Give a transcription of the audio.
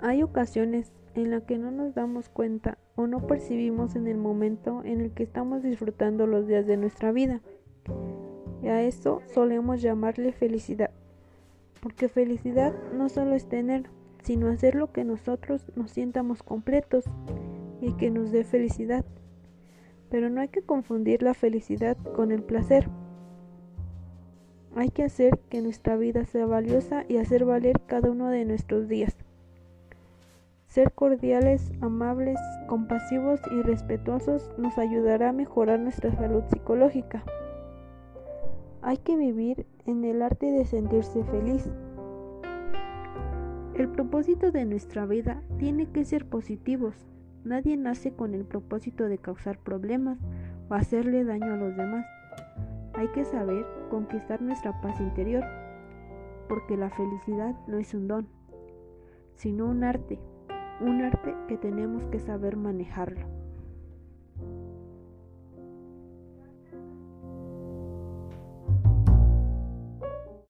Hay ocasiones en las que no nos damos cuenta o no percibimos en el momento en el que estamos disfrutando los días de nuestra vida. Y a eso solemos llamarle felicidad. Porque felicidad no solo es tener, sino hacer lo que nosotros nos sientamos completos y que nos dé felicidad. Pero no hay que confundir la felicidad con el placer. Hay que hacer que nuestra vida sea valiosa y hacer valer cada uno de nuestros días. Ser cordiales, amables, compasivos y respetuosos nos ayudará a mejorar nuestra salud psicológica. Hay que vivir en el arte de sentirse feliz. El propósito de nuestra vida tiene que ser positivos. Nadie nace con el propósito de causar problemas o hacerle daño a los demás. Hay que saber conquistar nuestra paz interior, porque la felicidad no es un don, sino un arte, un arte que tenemos que saber manejarlo.